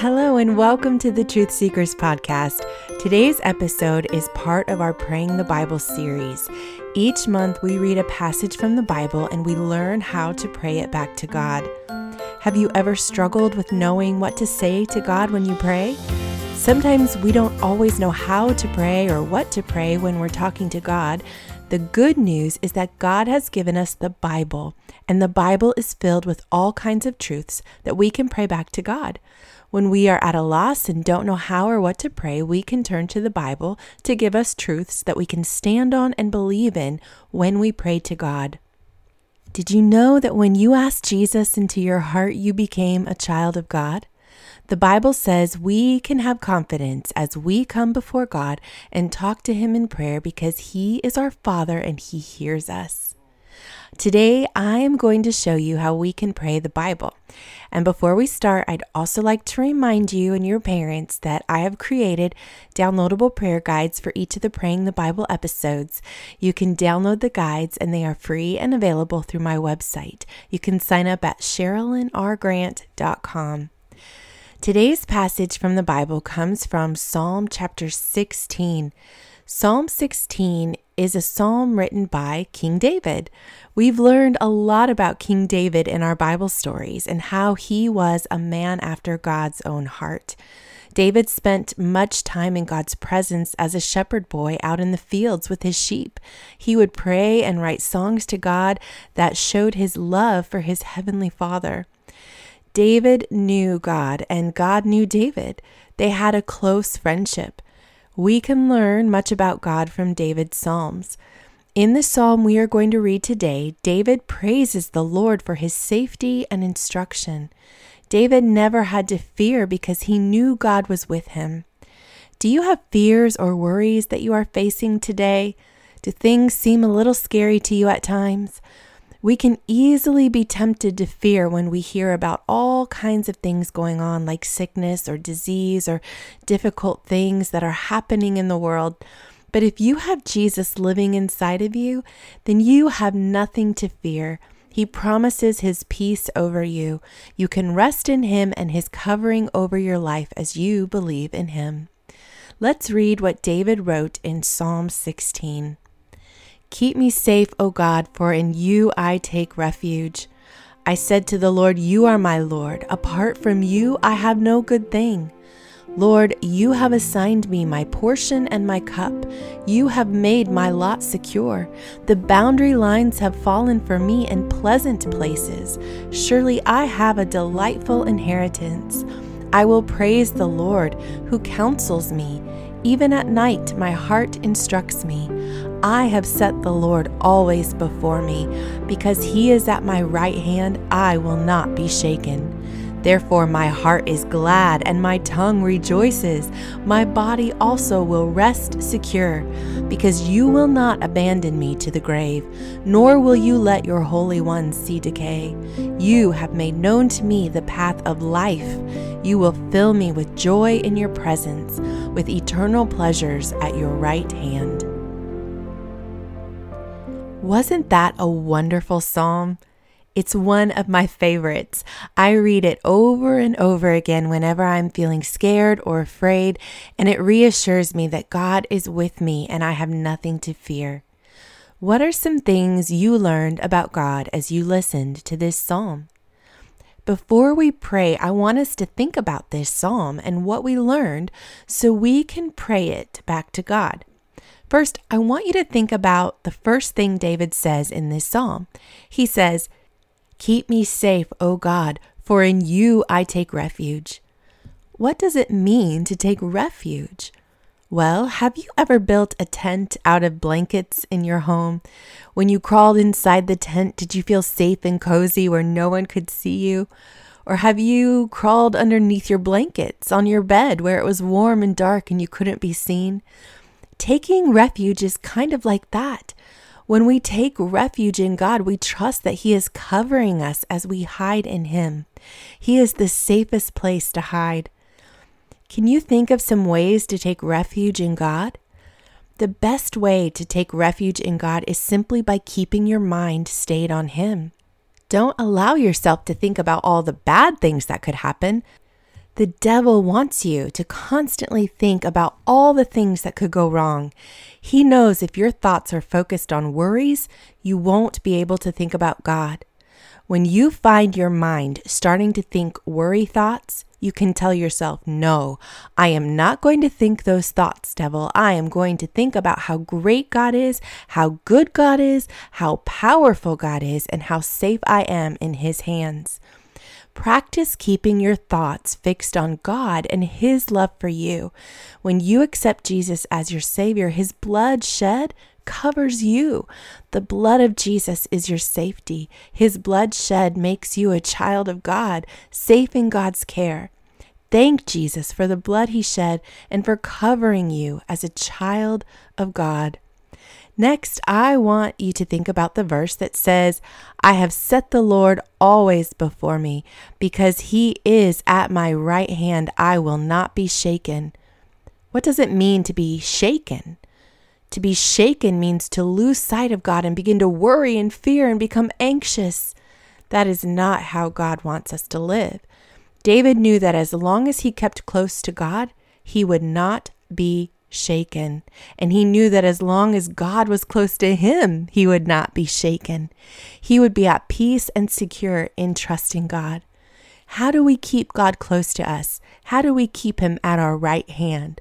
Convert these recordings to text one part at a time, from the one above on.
Hello, and welcome to the Truth Seekers podcast. Today's episode is part of our Praying the Bible series. Each month, we read a passage from the Bible and we learn how to pray it back to God. Have you ever struggled with knowing what to say to God when you pray? Sometimes we don't always know how to pray or what to pray when we're talking to God. The good news is that God has given us the Bible, and the Bible is filled with all kinds of truths that we can pray back to God. When we are at a loss and don't know how or what to pray, we can turn to the Bible to give us truths that we can stand on and believe in when we pray to God. Did you know that when you asked Jesus into your heart, you became a child of God? The Bible says we can have confidence as we come before God and talk to Him in prayer because He is our Father and He hears us. Today, I am going to show you how we can pray the Bible. And before we start, I'd also like to remind you and your parents that I have created downloadable prayer guides for each of the Praying the Bible episodes. You can download the guides, and they are free and available through my website. You can sign up at SherilynRGrant.com. Today's passage from the Bible comes from Psalm chapter 16. Psalm 16 is a psalm written by King David. We've learned a lot about King David in our Bible stories and how he was a man after God's own heart. David spent much time in God's presence as a shepherd boy out in the fields with his sheep. He would pray and write songs to God that showed his love for his heavenly Father. David knew God and God knew David. They had a close friendship. We can learn much about God from David's Psalms. In the psalm we are going to read today, David praises the Lord for his safety and instruction. David never had to fear because he knew God was with him. Do you have fears or worries that you are facing today? Do things seem a little scary to you at times? We can easily be tempted to fear when we hear about all kinds of things going on, like sickness or disease or difficult things that are happening in the world. But if you have Jesus living inside of you, then you have nothing to fear. He promises his peace over you. You can rest in him and his covering over your life as you believe in him. Let's read what David wrote in Psalm 16. Keep me safe, O God, for in you I take refuge. I said to the Lord, You are my Lord. Apart from you, I have no good thing. Lord, you have assigned me my portion and my cup. You have made my lot secure. The boundary lines have fallen for me in pleasant places. Surely I have a delightful inheritance. I will praise the Lord who counsels me. Even at night, my heart instructs me. I have set the Lord always before me. Because he is at my right hand, I will not be shaken. Therefore, my heart is glad and my tongue rejoices. My body also will rest secure, because you will not abandon me to the grave, nor will you let your Holy One see decay. You have made known to me the path of life. You will fill me with joy in your presence, with eternal pleasures at your right hand. Wasn't that a wonderful psalm? It's one of my favorites. I read it over and over again whenever I'm feeling scared or afraid, and it reassures me that God is with me and I have nothing to fear. What are some things you learned about God as you listened to this psalm? Before we pray, I want us to think about this psalm and what we learned so we can pray it back to God. First, I want you to think about the first thing David says in this psalm. He says, Keep me safe, O God, for in you I take refuge. What does it mean to take refuge? Well, have you ever built a tent out of blankets in your home? When you crawled inside the tent, did you feel safe and cozy where no one could see you? Or have you crawled underneath your blankets on your bed where it was warm and dark and you couldn't be seen? Taking refuge is kind of like that. When we take refuge in God, we trust that He is covering us as we hide in Him. He is the safest place to hide. Can you think of some ways to take refuge in God? The best way to take refuge in God is simply by keeping your mind stayed on Him. Don't allow yourself to think about all the bad things that could happen. The devil wants you to constantly think about all the things that could go wrong. He knows if your thoughts are focused on worries, you won't be able to think about God. When you find your mind starting to think worry thoughts, you can tell yourself, No, I am not going to think those thoughts, devil. I am going to think about how great God is, how good God is, how powerful God is, and how safe I am in His hands. Practice keeping your thoughts fixed on God and His love for you. When you accept Jesus as your Savior, His blood shed covers you. The blood of Jesus is your safety. His blood shed makes you a child of God, safe in God's care. Thank Jesus for the blood he shed and for covering you as a child of God. Next, I want you to think about the verse that says, I have set the Lord always before me. Because he is at my right hand, I will not be shaken. What does it mean to be shaken? To be shaken means to lose sight of God and begin to worry and fear and become anxious. That is not how God wants us to live. David knew that as long as he kept close to God, he would not be shaken. And he knew that as long as God was close to him, he would not be shaken. He would be at peace and secure in trusting God. How do we keep God close to us? How do we keep him at our right hand?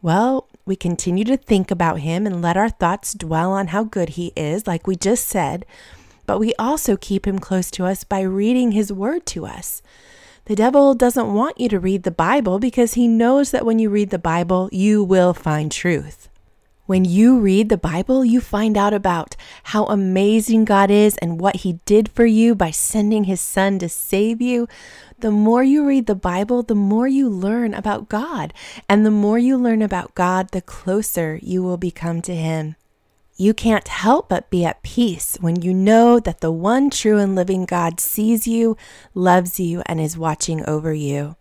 Well, we continue to think about him and let our thoughts dwell on how good he is, like we just said, but we also keep him close to us by reading his word to us. The devil doesn't want you to read the Bible because he knows that when you read the Bible, you will find truth. When you read the Bible, you find out about how amazing God is and what He did for you by sending His Son to save you. The more you read the Bible, the more you learn about God. And the more you learn about God, the closer you will become to Him. You can't help but be at peace when you know that the one true and living God sees you, loves you, and is watching over you.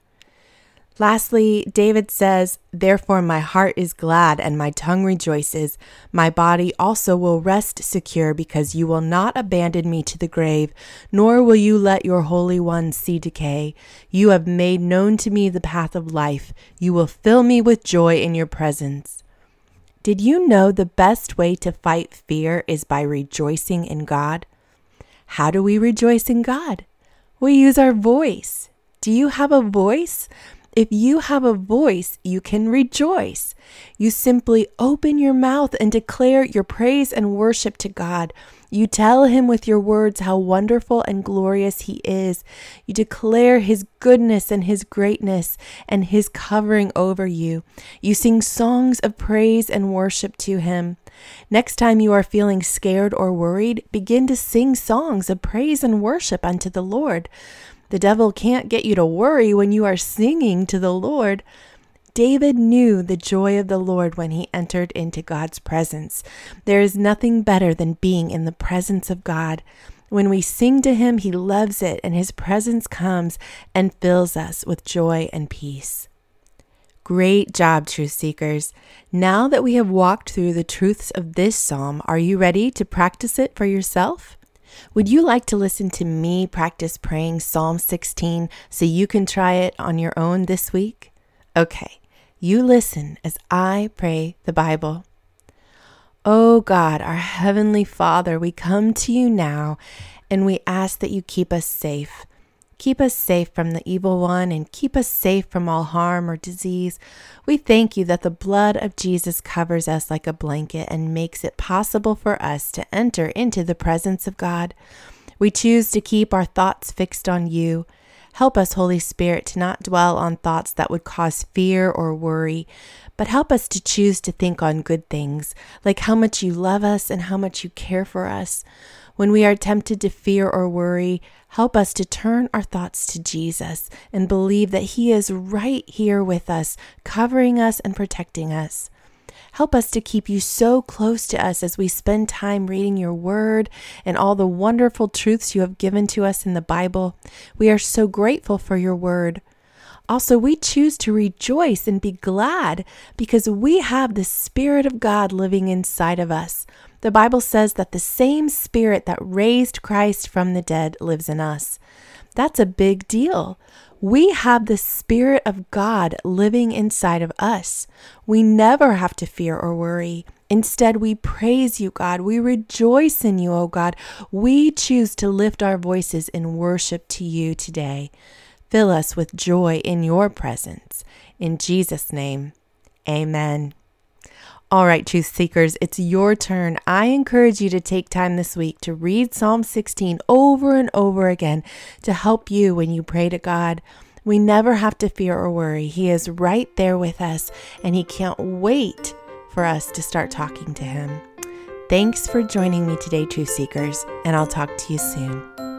Lastly, David says, Therefore my heart is glad and my tongue rejoices. My body also will rest secure because you will not abandon me to the grave, nor will you let your Holy One see decay. You have made known to me the path of life. You will fill me with joy in your presence. Did you know the best way to fight fear is by rejoicing in God? How do we rejoice in God? We use our voice. Do you have a voice? If you have a voice, you can rejoice. You simply open your mouth and declare your praise and worship to God. You tell him with your words how wonderful and glorious he is. You declare his goodness and his greatness and his covering over you. You sing songs of praise and worship to him. Next time you are feeling scared or worried, begin to sing songs of praise and worship unto the Lord. The devil can't get you to worry when you are singing to the Lord. David knew the joy of the Lord when he entered into God's presence. There is nothing better than being in the presence of God. When we sing to him, he loves it, and his presence comes and fills us with joy and peace. Great job, truth seekers. Now that we have walked through the truths of this psalm, are you ready to practice it for yourself? Would you like to listen to me practice praying Psalm 16 so you can try it on your own this week? Okay, you listen as I pray the Bible. Oh God, our Heavenly Father, we come to you now and we ask that you keep us safe. Keep us safe from the evil one and keep us safe from all harm or disease. We thank you that the blood of Jesus covers us like a blanket and makes it possible for us to enter into the presence of God. We choose to keep our thoughts fixed on you. Help us, Holy Spirit, to not dwell on thoughts that would cause fear or worry, but help us to choose to think on good things, like how much you love us and how much you care for us. When we are tempted to fear or worry, help us to turn our thoughts to Jesus and believe that He is right here with us, covering us and protecting us. Help us to keep you so close to us as we spend time reading your word and all the wonderful truths you have given to us in the Bible. We are so grateful for your word. Also, we choose to rejoice and be glad because we have the Spirit of God living inside of us. The Bible says that the same Spirit that raised Christ from the dead lives in us. That's a big deal. We have the Spirit of God living inside of us. We never have to fear or worry. Instead, we praise you, God. We rejoice in you, O God. We choose to lift our voices in worship to you today. Fill us with joy in your presence. In Jesus' name, amen. All right, truth seekers, it's your turn. I encourage you to take time this week to read Psalm 16 over and over again to help you when you pray to God. We never have to fear or worry. He is right there with us, and He can't wait for us to start talking to Him. Thanks for joining me today, Truth Seekers, and I'll talk to you soon.